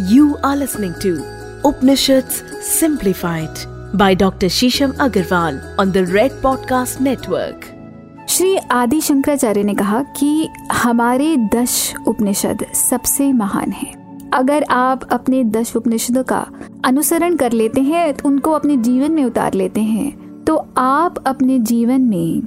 You are listening to Upanishads Simplified by Dr. Shisham Agarwal on the Red Podcast Network. Shri आदि शंकराचार्य ने कहा कि हमारे दश उपनिषद सबसे महान हैं। अगर आप अपने दश उपनिषदों का अनुसरण कर लेते हैं तो उनको अपने जीवन में उतार लेते हैं तो आप अपने जीवन में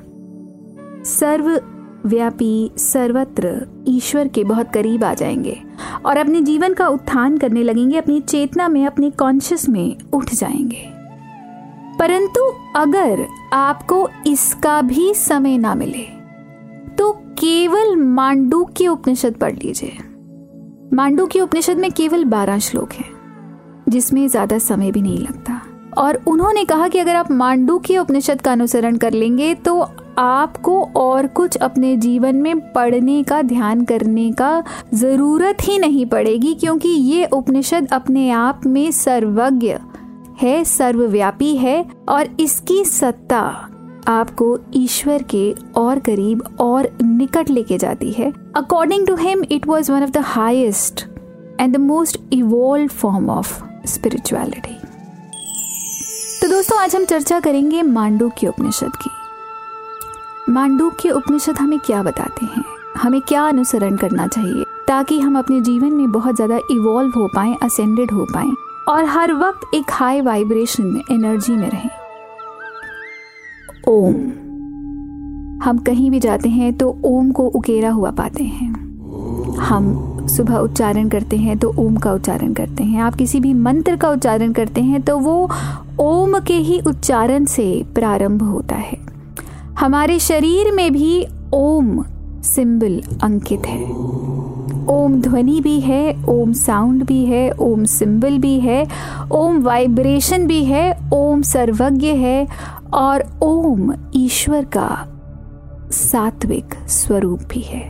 सर्व व्यापी सर्वत्र ईश्वर के बहुत करीब आ जाएँगे और अपने जीवन का उत्थान करने लगेंगे, अपनी चेतना में, अपने कॉन्शियस में उठ जाएँगे। परंतु अगर आपको इसका भी समय ना मिले तो केवल मांडू के उपनिषद पढ़ लीजिए। मांडू के उपनिषद में केवल बारह श्लोक हैं, जिसमें ज़्यादा समय भी नहीं लगता। और उन्होंने कहा कि अगर आप मांडू के उपनिषद का अनुसरण कर लेंगे तो आपको और कुछ अपने जीवन में पढ़ने का, ध्यान करने का ज़रूरत ही नहीं पड़ेगी, क्योंकि ये उपनिषद अपने आप में सर्वज्ञ है, सर्वव्यापी है और इसकी सत्ता आपको ईश्वर के और करीब और निकट लेके जाती है। According to him it was one of the highest and the most evolve form of spirituality तो दोस्तों, आज हम चर्चा करेंगे मांडू के उपनिषद की। मांडूक्य उपनिषद हमें क्या बताते हैं? हमें क्या अनुसरण करना चाहिए ताकि हम अपने जीवन में बहुत ज़्यादा इवॉल्व हो पाए असेंडेड हो पाए और हर वक्त एक हाई वाइब्रेशन में एनर्जी में रहें। ओम। हम कहीं भी जाते हैं तो ओम को उकेरा हुआ पाते हैं। हम सुबह उच्चारण करते हैं तो ओम का उच्चारण करते हैं। आप किसी भी मंत्र का उच्चारण करते हैं तो वो ओम के ही उच्चारण से प्रारंभ होता है। हमारे शरीर में भी ओम सिंबल अंकित है। ओम ध्वनि भी है, ओम साउंड भी है, ओम सिंबल भी है, ओम वाइब्रेशन भी है, ओम सर्वज्ञ है और ओम ईश्वर का सात्विक स्वरूप भी है।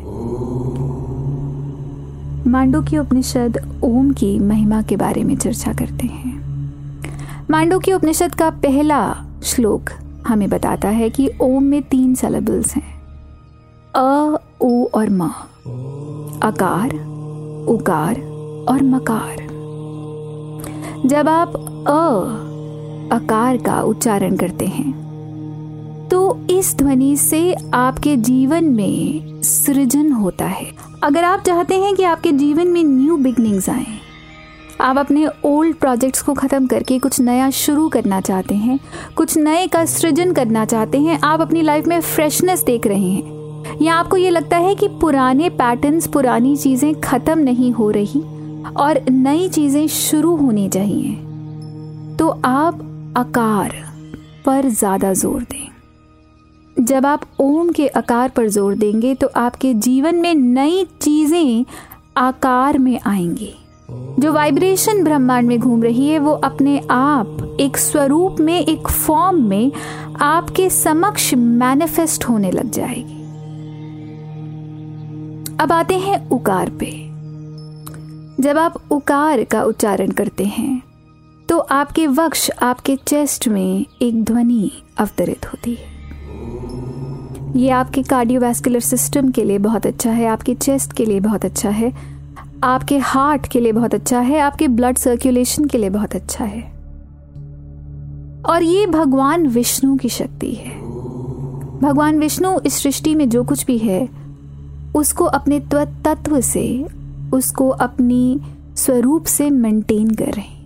मांडू की उपनिषद ओम की महिमा के बारे में चर्चा करते हैं। मांडू की उपनिषद का पहला श्लोक हमें बताता है कि ओम में तीन सेलेबल्स हैं। अ ओ और म। अकार उकार और मकार। जब आप अ अकार का उच्चारण करते हैं तो इस ध्वनि से आपके जीवन में सृजन होता है। अगर आप चाहते हैं कि आपके जीवन में न्यू बिगनिंग्स आए आप अपने ओल्ड प्रोजेक्ट्स को ख़त्म करके कुछ नया शुरू करना चाहते हैं, कुछ नए का सृजन करना चाहते हैं, आप अपनी लाइफ में फ्रेशनेस देख रहे हैं। या आपको ये लगता है कि पुराने पैटर्न्स पुरानी चीज़ें ख़त्म नहीं हो रही और नई चीज़ें शुरू होनी चाहिए तो आप आकार पर ज़्यादा ज़ोर दें। जब आप ओम के आकार पर ज़ोर देंगे तो आपके जीवन में नई चीज़ें आकार में आएँगी। जो वाइब्रेशन ब्रह्मांड में घूम रही है, वो अपने आप, एक स्वरूप में, एक फॉर्म में आपके समक्ष मैनिफेस्ट होने लग जाएगी। अब आते हैं उकार पे। जब आप उकार का उच्चारण करते हैं तो आपके वक्ष, आपके चेस्ट में एक ध्वनि अवतरित होती है। ये आपके कार्डियोवैस्कुलर सिस्टम के लिए बहुत अच्छा है, आपके चेस्ट के लिए बहुत अच्छा है। आपके हार्ट के लिए बहुत अच्छा है, आपके ब्लड सर्कुलेशन के लिए बहुत अच्छा है। और ये भगवान विष्णु की शक्ति है। भगवान विष्णु इस सृष्टि में जो कुछ भी है, उसको अपने तत्व से, उसको अपनी स्वरूप से मेंटेन कर रहे हैं।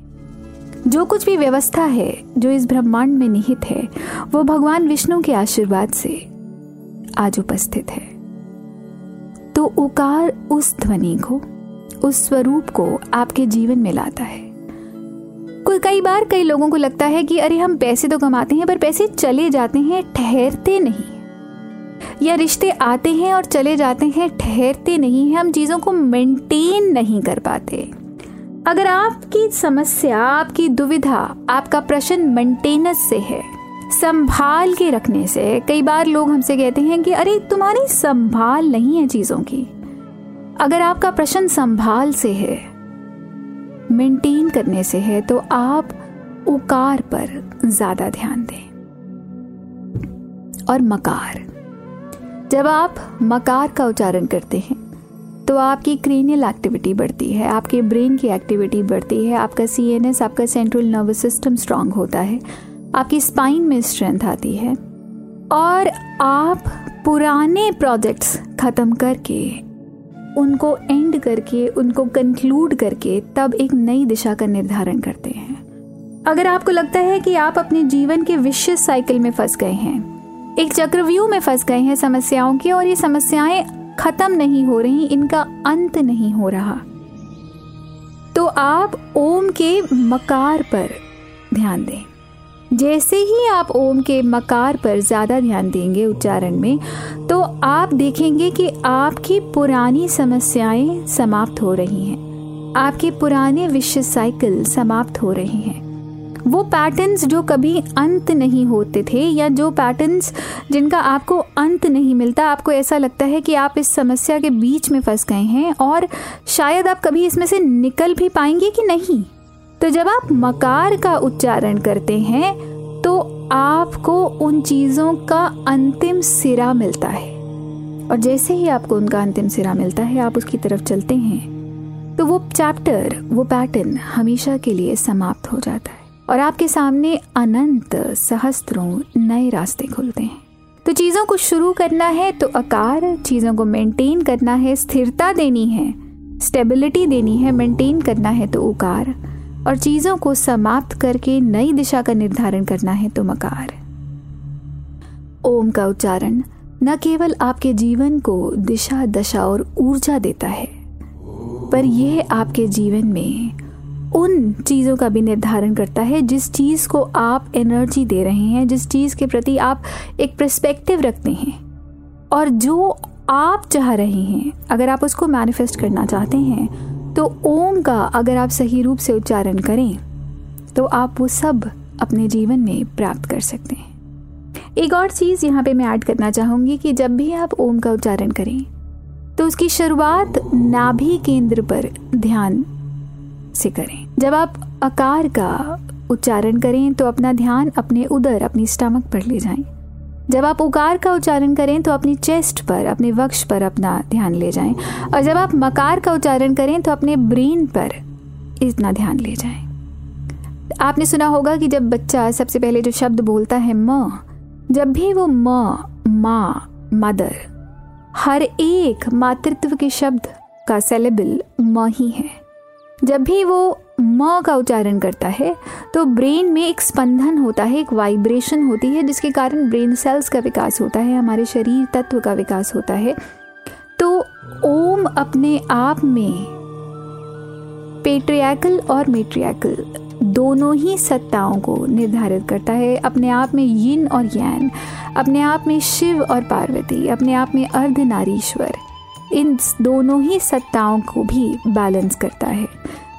जो कुछ भी व्यवस्था है, जो इस ब्रह्मांड में निहित है, वो भगवान विष्णु के आशीर्वाद से आज उपस्थित है। तो उकार उस ध्वनि को उस स्वरूप को आपके जीवन में लाता है। कोई कई बार कई लोगों को लगता है कि अरे हम पैसे तो कमाते हैं, पर पैसे चले जाते हैं, ठहरते नहीं। या रिश्ते आते हैं और चले जाते हैं, ठहरते नहीं हैं। हम चीज़ों को मेंटेन नहीं कर पाते। अगर आपकी समस्या, आपकी दुविधा, आपका प्रश्न मेंटेनेंस से है, संभाल के रखने से, कई बार लोग हमसे कहते हैं कि अरे तुम्हारी संभाल नहीं है चीज़ों की। अगर आपका प्रश्न संभाल से है, मेंटेन करने से है तो आप उकार पर ज़्यादा ध्यान दें। और मकार। जब आप मकार का उच्चारण करते हैं तो आपकी क्रेनियल एक्टिविटी बढ़ती है, आपके ब्रेन की एक्टिविटी बढ़ती है, आपका सीएनएस आपका सेंट्रल नर्वस सिस्टम स्ट्रांग होता है, आपकी स्पाइन में स्ट्रेंथ आती है, और आप पुराने प्रोजेक्ट्स ख़त्म करके उनको एंड करके, उनको कंक्लूड करके तब एक नई दिशा का निर्धारण करते हैं। अगर आपको लगता है कि आप अपने जीवन के विश्व साइकिल में फंस गए हैं, एक चक्रव्यूह में फंस गए हैं समस्याओं की और ये समस्याएँ खत्म नहीं हो रही, इनका अंत नहीं हो रहा तो आप ओम के मकार पर ध्यान दें। जैसे ही आप ओम के मकार पर ज़्यादा ध्यान देंगे उच्चारण में तो आप देखेंगे कि आपकी पुरानी समस्याएँ समाप्त हो रही हैं। आपके पुराने विश्व साइकिल समाप्त हो रहे हैं। वो पैटर्न्स जो कभी अंत नहीं होते थे या जो पैटर्न्स जिनका आपको अंत नहीं मिलता, आपको ऐसा लगता है कि आप इस समस्या के बीच में फंस गए हैं और शायद आप कभी इसमें से निकल भी पाएँगे कि नहीं। तो जब आप मकार का उच्चारण करते हैं तो आपको उन चीज़ों का अंतिम सिरा मिलता है। और जैसे ही आपको उनका अंतिम सिरा मिलता है, आप उसकी तरफ़ चलते हैं तो वो चैप्टर, वो पैटर्न हमेशा के लिए समाप्त हो जाता है। और आपके सामने अनंत सहस्त्रों नए रास्ते खुलते हैं। तो चीज़ों को शुरू करना है तो आकार, चीज़ों को मेंटेन करना है, स्थिरता देनी है स्टेबिलिटी देनी है मेंटेन करना है तो उकार। और चीज़ों को समाप्त करके नई दिशा का निर्धारण करना है तो मकार। ओम का उच्चारण न केवल आपके जीवन को दिशा, दशा और ऊर्जा देता है, पर यह आपके जीवन में उन चीज़ों का भी निर्धारण करता है जिस चीज़ को आप एनर्जी दे रहे हैं, जिस चीज़ के प्रति आप एक प्रस्पेक्टिव रखते हैं। और जो आप चाह रहे हैं, अगर आप उसको मैनिफेस्ट करना चाहते हैं तो ओम का अगर आप सही रूप से उच्चारण करें तो आप वो सब अपने जीवन में प्राप्त कर सकते हैं एक और चीज़ यहाँ पे मैं ऐड करना चाहूँगी कि जब भी आप ओम का उच्चारण करें तो उसकी शुरुआत नाभि केंद्र पर ध्यान से करें जब आप आकार का उच्चारण करें तो अपना ध्यान अपने उदर, अपनी स्टमक पर ले जाएँ। जब आप उकार का उच्चारण करें तो अपनी चेस्ट पर, अपने वक्ष पर अपना ध्यान ले जाएँ और जब आप मकार का उच्चारण करें तो अपने ब्रेन पर इतना ध्यान ले जाएँ। आपने सुना होगा कि जब बच्चा सबसे पहले जो शब्द बोलता है म, जब भी वो म, माँ, मदर, हर एक मातृत्व के शब्द का सेलेबल म ही है जब भी वो म का उच्चारण करता है तो ब्रेन में एक स्पंदन होता है, एक वाइब्रेशन होती है, जिसके कारण ब्रेन सेल्स का विकास होता है, हमारे शरीर तत्व का विकास होता है। तो ओम अपने आप में पेट्रियाकल और मेट्रियाकल दोनों ही सत्ताओं को निर्धारित करता है। अपने आप में यिन और यैन अपने आप में शिव और पार्वती, अपने आप में अर्धनारीश्वर, इन दोनों ही सत्ताओं को भी बैलेंस करता है।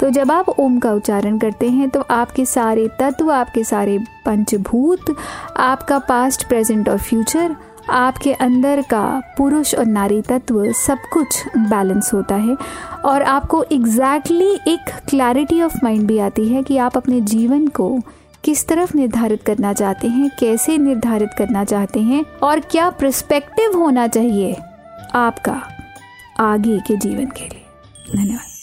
तो जब आप ओम का उच्चारण करते हैं तो आपके सारे तत्व, आपके सारे पंचभूत, आपका पास्ट प्रेजेंट और फ्यूचर आपके अंदर का पुरुष और नारी तत्व, सब कुछ बैलेंस होता है। और आपको एग्जैक्टली exactly एक क्लैरिटी ऑफ़ माइंड भी आती है कि आप अपने जीवन को किस तरफ़ निर्धारित करना चाहते हैं, कैसे निर्धारित करना चाहते हैं, और क्या प्रस्पेक्टिव होना चाहिए आपका आगे के जीवन के लिए। धन्यवाद।